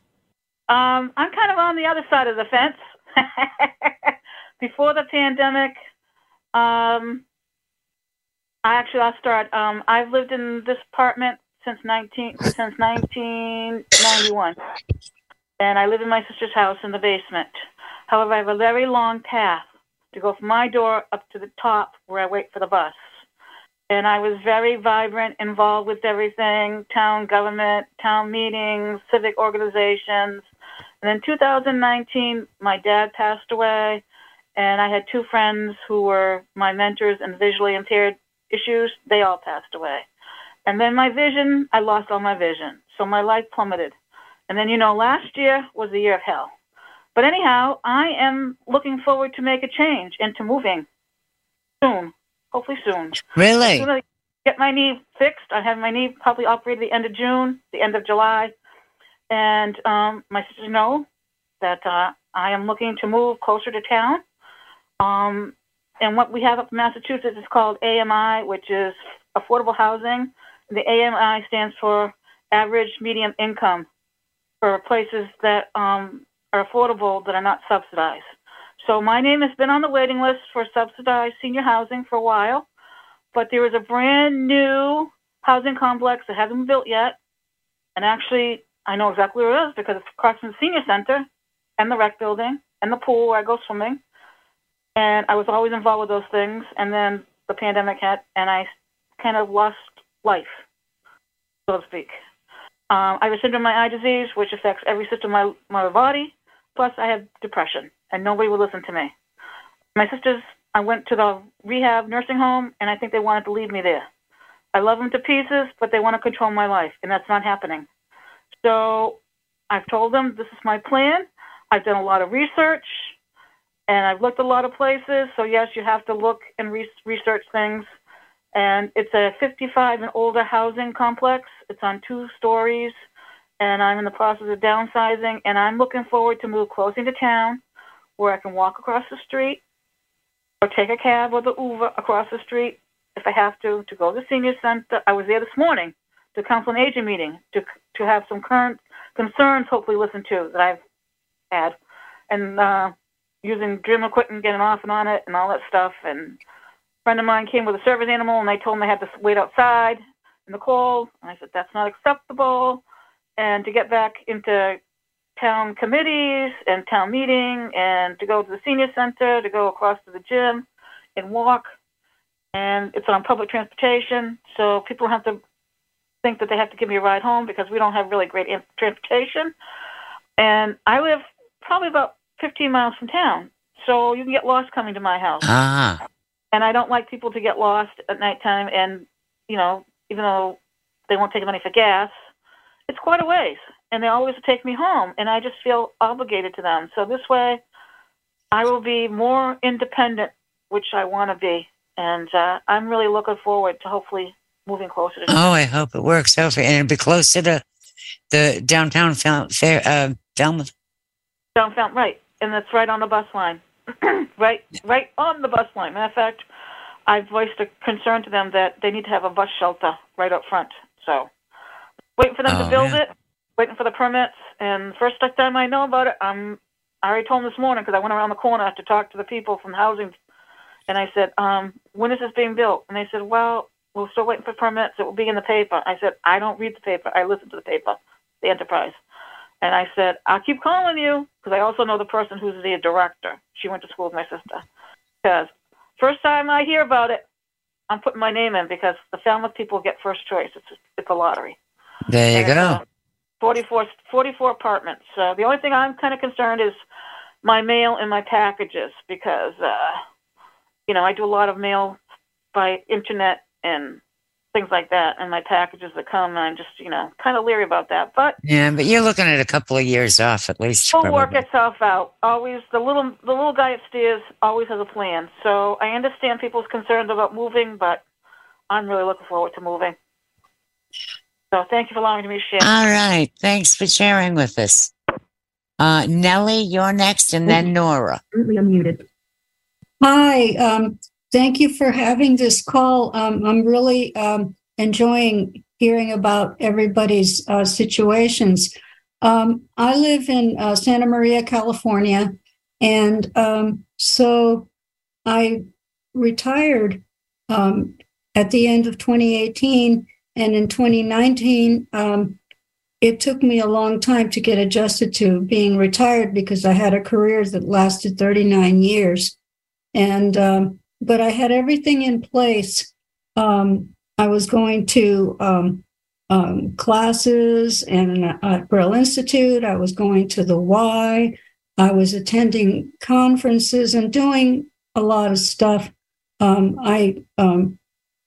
Um, I'm kind of on the other side of the fence. (laughs) Before the pandemic, um, I actually I'll start. Um, I've lived in this apartment since 19 since 1991, and I live in my sister's house in the basement. However, I have a very long path to go from my door up to the top where I wait for the bus. And I was very vibrant, involved with everything town government, town meetings, civic organizations. And in 2019, my dad passed away, and I had two friends who were my mentors in visually impaired issues. They all passed away. And then my vision, I lost all my vision. So my life plummeted. And then, you know, last year was the year of hell. But anyhow, I am looking forward to make a change and to moving soon, hopefully soon. Really? Soon get my knee fixed, I have my knee probably operated the end of June, the end of July. And um, my sisters know that uh, I am looking to move closer to town. Um, and what we have up in Massachusetts is called AMI, which is affordable housing. The AMI stands for average medium income for places that um, are affordable that are not subsidized. So my name has been on the waiting list for subsidized senior housing for a while, but there is a brand new housing complex that hasn't been built yet. And actually, I know exactly where it is because it's across from the senior center and the rec building and the pool where I go swimming. And I was always involved with those things. And then the pandemic hit, and I kind of lost life, so to speak. Um, I have a syndrome of my eye disease, which affects every system of my, my body. Plus, I have depression, and nobody would listen to me. My sisters, I went to the rehab nursing home, and I think they wanted to leave me there. I love them to pieces, but they want to control my life, and that's not happening. So I've told them this is my plan. I've done a lot of research, and I've looked a lot of places. So yes, you have to look and re- research things. And it's a 55 and older housing complex. It's on two stories, and I'm in the process of downsizing. And I'm looking forward to move closer to town, where I can walk across the street, or take a cab or the Uber across the street if I have to to go to the senior center. I was there this morning to Council on Aging meeting to to have some current concerns hopefully listened to that I've had, and uh, using gym equipment, getting off and on it, and all that stuff. And friend of mine came with a service animal, and they told me I had to wait outside in the cold. And I said that's not acceptable. And to get back into town committees and town meeting, and to go to the senior center, to go across to the gym, and walk. And it's on public transportation, so people have to think that they have to give me a ride home because we don't have really great transportation. And I live probably about 15 miles from town, so you can get lost coming to my house. Ah. And I don't like people to get lost at nighttime. And you know, even though they won't take money for gas, it's quite a ways, and they always take me home, and I just feel obligated to them. So this way, I will be more independent, which I want to be, and uh, I'm really looking forward to hopefully moving closer to. Oh, I hope it works for. And it'll be closer to the downtown fair, uh, Falmouth. Down Fountain, right, and that's right on the bus line, (clears throat) right, right on the bus line. Matter of fact, I voiced a concern to them that they need to have a bus shelter right up front. So, waiting for them Oh, to build yeah. it, waiting for the permits, and first time I know about it, I'm. I already told them this morning because I went around the corner to talk to the people from housing, and I said, um, "When is this being built?" And they said, "Well, we're still waiting for permits. It will be in the paper." I said, "I don't read the paper. I listen to the paper. the enterprise. And I said, I'll keep calling you because I also know the person who's the director. She went to school with my sister. Because first time I hear about it, I'm putting my name in because the Falmouth people get first choice. It's it's a lottery. There you And, go. uh, 44, 44 apartments. So the only thing I'm kind of concerned is my mail and my packages because, uh, you know, I do a lot of mail by internet and things like that, and my packages that come, and I'm just, you know, kind of leery about that. But Yeah, but you're looking at a couple of years off at least. it'll work itself out. Always the little the little guy upstairs always has a plan. So I understand people's concerns about moving, but I'm really looking forward to moving. So thank you for allowing me to share. All right. Thanks for sharing with us. Uh, Nellie, you're next, and then Nora. Currently unmuted. Hi, um, thank you for having this call. Um, I'm really um, enjoying hearing about everybody's uh, situations. Um, I live in uh, Santa Maria, California, and um, so I retired um, at the end of 2018. And in 2019, um, it took me a long time to get adjusted to being retired because I had a career that lasted 39 years and um, but I had everything in place. Um, I was going to um, um, classes and at Braille Institute. I was going to the Y. I was attending conferences and doing a lot of stuff. Um, I um,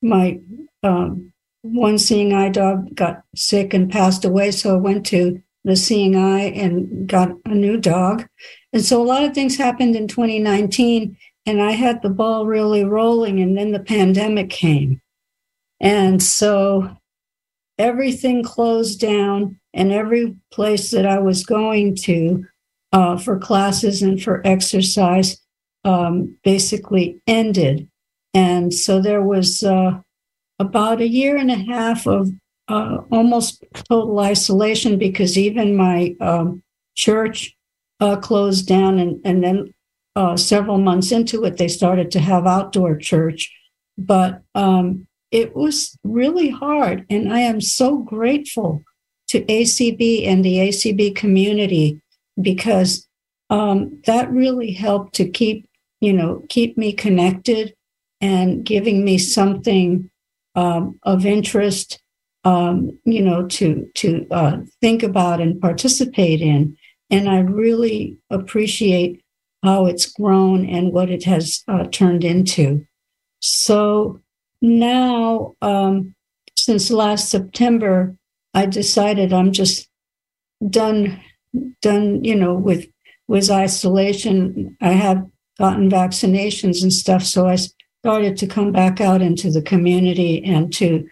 my um, one seeing eye dog got sick and passed away, so I went to the seeing eye and got a new dog. And so a lot of things happened in 2019 and I had the ball really rolling, and then the pandemic came. And so everything closed down, and every place that I was going to uh, for classes and for exercise um, basically ended. And so there was uh, about a year and a half of uh, almost total isolation because even my um, church uh, closed down, and, and then uh, several months into it, they started to have outdoor church. But um, it was really hard. And I am so grateful to ACB and the ACB community because um, that really helped to keep, you know, keep me connected and giving me something um, of interest, um, you know, to to uh, think about and participate in. And I really appreciate how it's grown and what it has uh, turned into. So now, um, since last September, I decided I'm just done, done, you know, with with isolation. I have gotten vaccinations and stuff, so I started to come back out into the community and to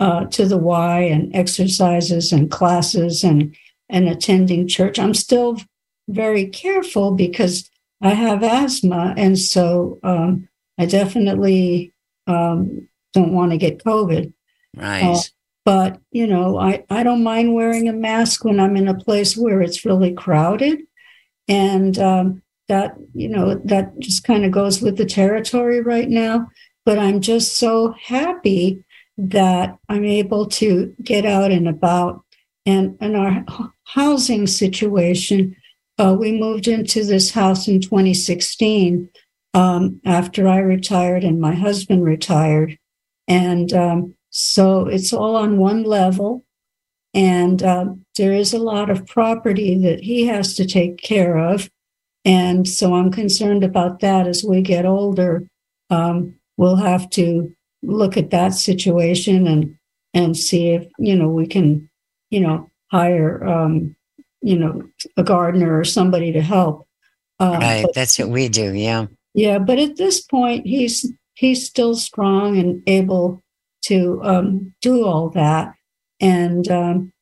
uh, to the Y and exercises and classes and and attending church. I'm still very careful because I have asthma, and so um, I definitely um, don't want to get COVID. Right. Uh, but you know, I I don't mind wearing a mask when I'm in a place where it's really crowded, and um, that you know that just kind of goes with the territory right now. But I'm just so happy that I'm able to get out and about, and and our housing situation. Uh, we moved into this house in 2016 um, after I retired and my husband retired. And um, so it's all on one level. And um, there is a lot of property that he has to take care of. And so I'm concerned about that as we get older. Um, we'll have to look at that situation and and see if you know we can you know hire um, you know a gardener or somebody to help. Um, right. but- That's what we do. Yeah. yeah, but at this point, he's he's still strong and able to um, do all that, and um,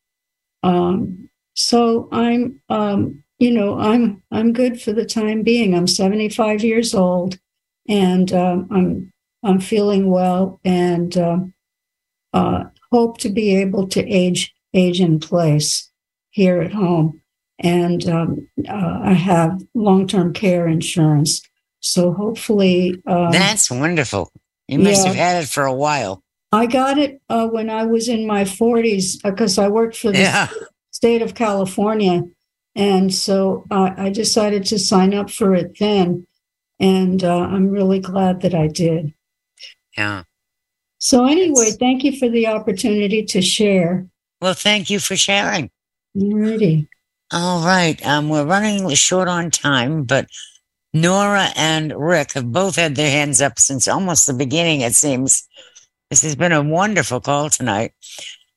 um, so I'm, um, you know, I'm I'm good for the time being. I'm 75 years old, and um, I'm I'm feeling well, and um, uh, hope to be able to age age in place here at home, and um, uh, I have long term care insurance. So hopefully, um, That's wonderful. You must yeah. have had it for a while. I got it uh, when I was in my 40s because I worked for the Yeah. state of California. And so uh, I decided to sign up for it then. And uh, I'm really glad that I did. Yeah. So, anyway, thank you for the opportunity to share. Well, thank you for sharing. Alrighty. All right. Um, we're running short on time, but Nora and Rick have both had their hands up since almost the beginning, it seems. This has been a wonderful call tonight.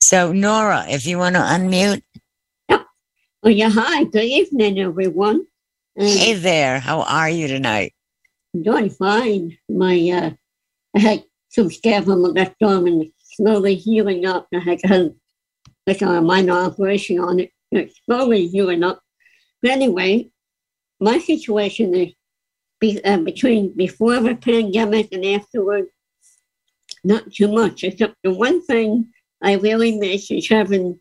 So, Nora, if you want to unmute. Oh, yeah. Hi. Good evening, everyone. hey there. How are you tonight? I'm doing fine. My, uh, I had some scab on my left arm and slowly healing up. I had like a minor operation on it. It's slowly healing up. But anyway, my situation is be, uh, between before the pandemic and afterward, not too much, except the one thing I really miss is having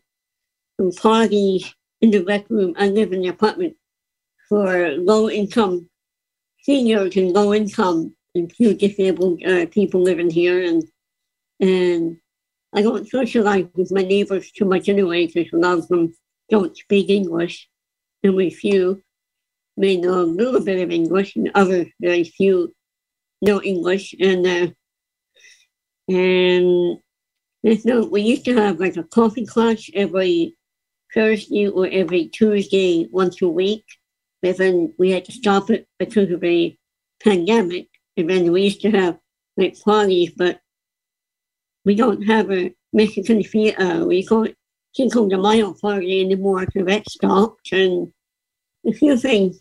some parties in the rec room. I live in an apartment for low income seniors and low income and few disabled uh, people living here. And and I don't socialize with my neighbors too much anyway because a lot of them don't speak English. We few may know a little bit of English and others, very few know English. And uh, and no, we used to have like a coffee clutch every Thursday or every Tuesday once a week. But then we had to stop it because of the pandemic. And then we used to have like parties, but we don't have a Mexican theater. Uh, we call it Cinco de Mayo party anymore because that stopped. And a few things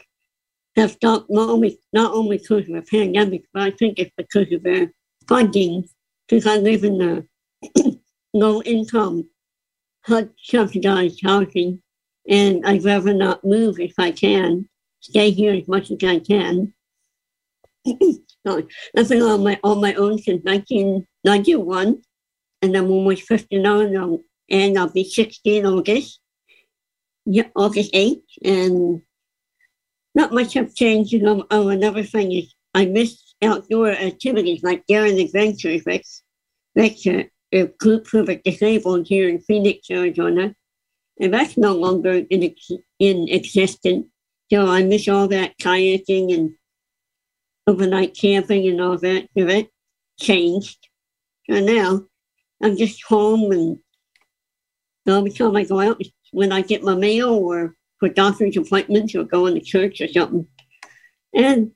have stopped not only, not only because of the pandemic, but I think it's because of the funding. Because I live in a (coughs) low income, subsidized housing, and I'd rather not move if I can, stay here as much as I can. (coughs) I've been on my on my own since 1991, and I'm almost 59, and I'll be 60 in August, yeah, August 8th, and not much have changed. You know, oh, another thing is I miss outdoor activities like Daring Adventures, which uh, a group for the disabled here in Phoenix, Arizona, and that's no longer in, ex- in existence. So I miss all that kayaking and overnight camping and all that. So that changed. So now I'm just home and every time I go out, when I get my mail or for doctor's appointments or going to church or something. And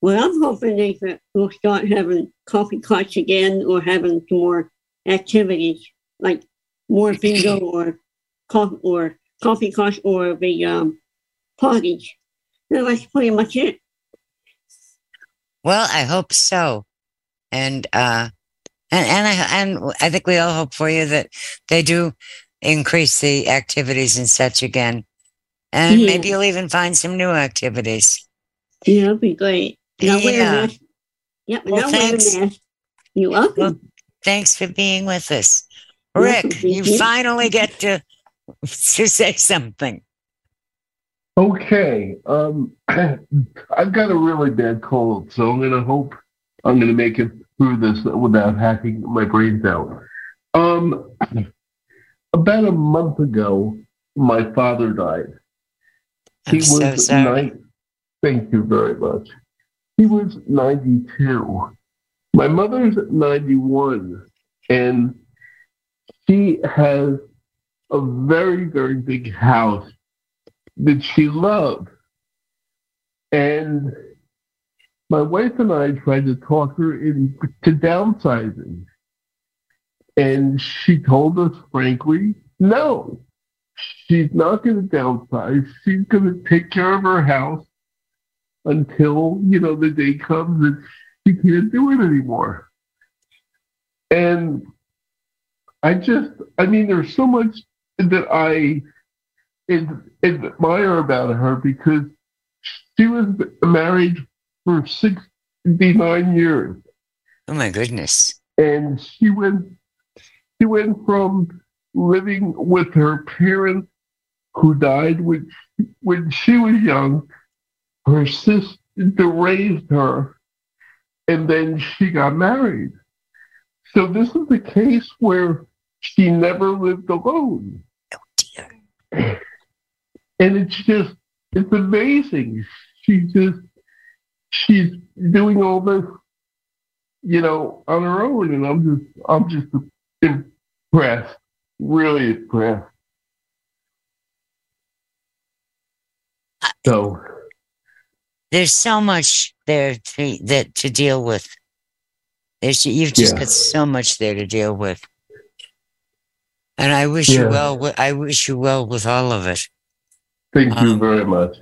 what I'm hoping is that we'll start having coffee clutch again or having some more activities like more bingo or coffee or coffee clutch or the um, parties. That's pretty much it. Well, I hope so. And uh and and I and I think we all hope for you that they do increase the activities and such again. And Yeah. maybe you'll even find some new activities. Yeah, that'd be great. And I'll wear a Yeah. Yep, and Well, I'll wear a thanks. You're welcome. Well, thanks for being with us. Rick, you you. finally get to (laughs) to say something. Okay. Um, (clears throat) I've got a really bad cold, so I'm gonna hope I'm gonna make it through this without hacking my brains out. Um, about a month ago, my father died. I'm he so was sorry. nine- Thank you very much. He was 92. My mother's 91, and she has a very, very big house that she loved. And my wife and I tried to talk her into downsizing. And she told us frankly, no, she's not going to downsize. She's going to take care of her house until, you know, the day comes that she can't do it anymore. And I just, I mean, there's so much that I admire about her because she was married for 69 years Oh my goodness. and she went she went from living with her parents who died when, when she was young her sister raised her and then she got married so this is a case where she never lived alone Oh dear. and it's just it's amazing. She just she's doing all this, you know, on her own, and I'm just I'm just impressed, really impressed. So there's so much there to that to deal with. There's you've just Yeah. got so much there to deal with, and I wish you well. I wish you well with all of it. Thank you Um, very much.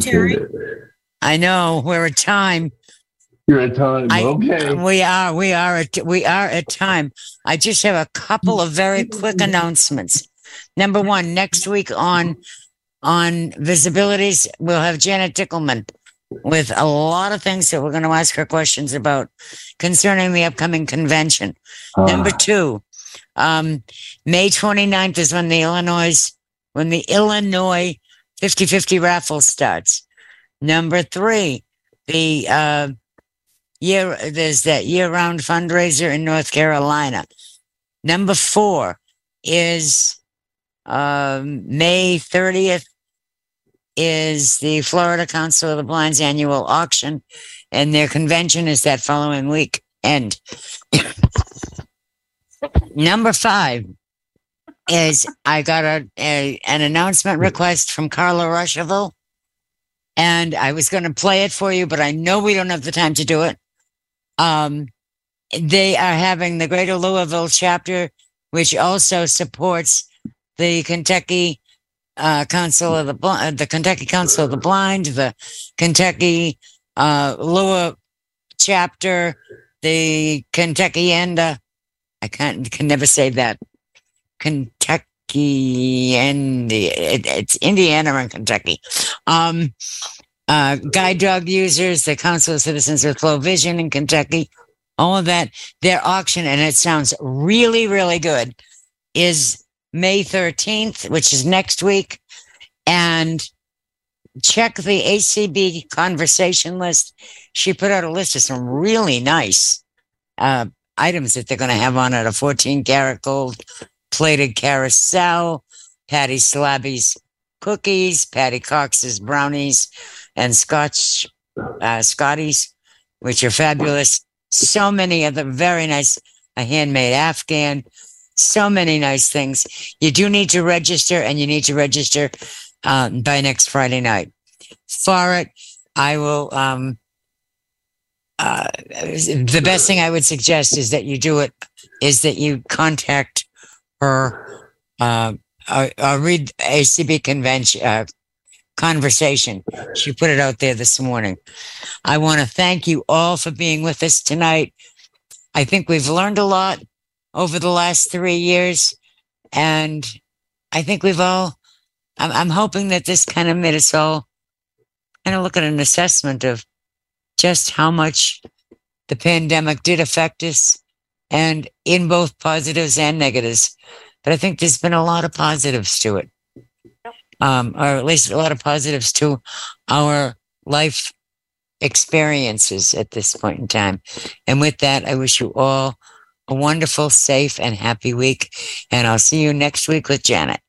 Terry? I know we're at time. You're at time. I, okay. We are. We are. At, we are at time. I just have a couple of very quick announcements. Number one, next week on on VISAbilities, we'll have Janet Dickelman with a lot of things that we're going to ask her questions about concerning the upcoming convention. Number Ah. two, um, May 29th is when the Illinois when the Illinois 50-50 raffle starts. Number three, the uh, year there's that year-round fundraiser in North Carolina. Number four is um, May 30th is the Florida Council of the Blind's annual auction, and their convention is that following week. And (coughs) number five is I got a, a an announcement request from Carla Ruschival, and I was going to play it for you, but I know we don't have the time to do it. Um, they are having the Greater Louisville chapter, which also supports the Kentucky uh, Council of the Bl- the Kentucky Council of the Blind, the Kentucky uh, Louisville chapter, the Kentucky and uh, I can't can never say that Kentucky and it, it's Indiana and Kentucky. Um, uh, guide dog users, the Council of Citizens with Low Vision in Kentucky, all of that. Their auction, and it sounds really, really good, is May 13th, which is next week. And check the ACB conversation list. She put out a list of some really nice uh, items that they're going to have on it a 14 karat gold plated carousel, Patty Slabby's cookies, Patty Cox's brownies, and Scotch uh, Scotties, which are fabulous. So many of them very nice, a handmade Afghan, so many nice things. You do need to register, and you need to register um, by next Friday night. For it, I will. Um, uh, the best thing I would suggest is that you do it. Is that you contact her uh, uh, uh, read ACB convention uh, conversation. She put it out there this morning. I want to thank you all for being with us tonight. I think we've learned a lot over the last three years, and I think we've all. I'm, I'm hoping that this kind of made us all kind of look at an assessment of just how much the pandemic did affect us, and in both positives and negatives. But I think there's been a lot of positives to it, um, or at least a lot of positives to our life experiences at this point in time. And with that, I wish you all a wonderful, safe, and happy week. And I'll see you next week with Janet.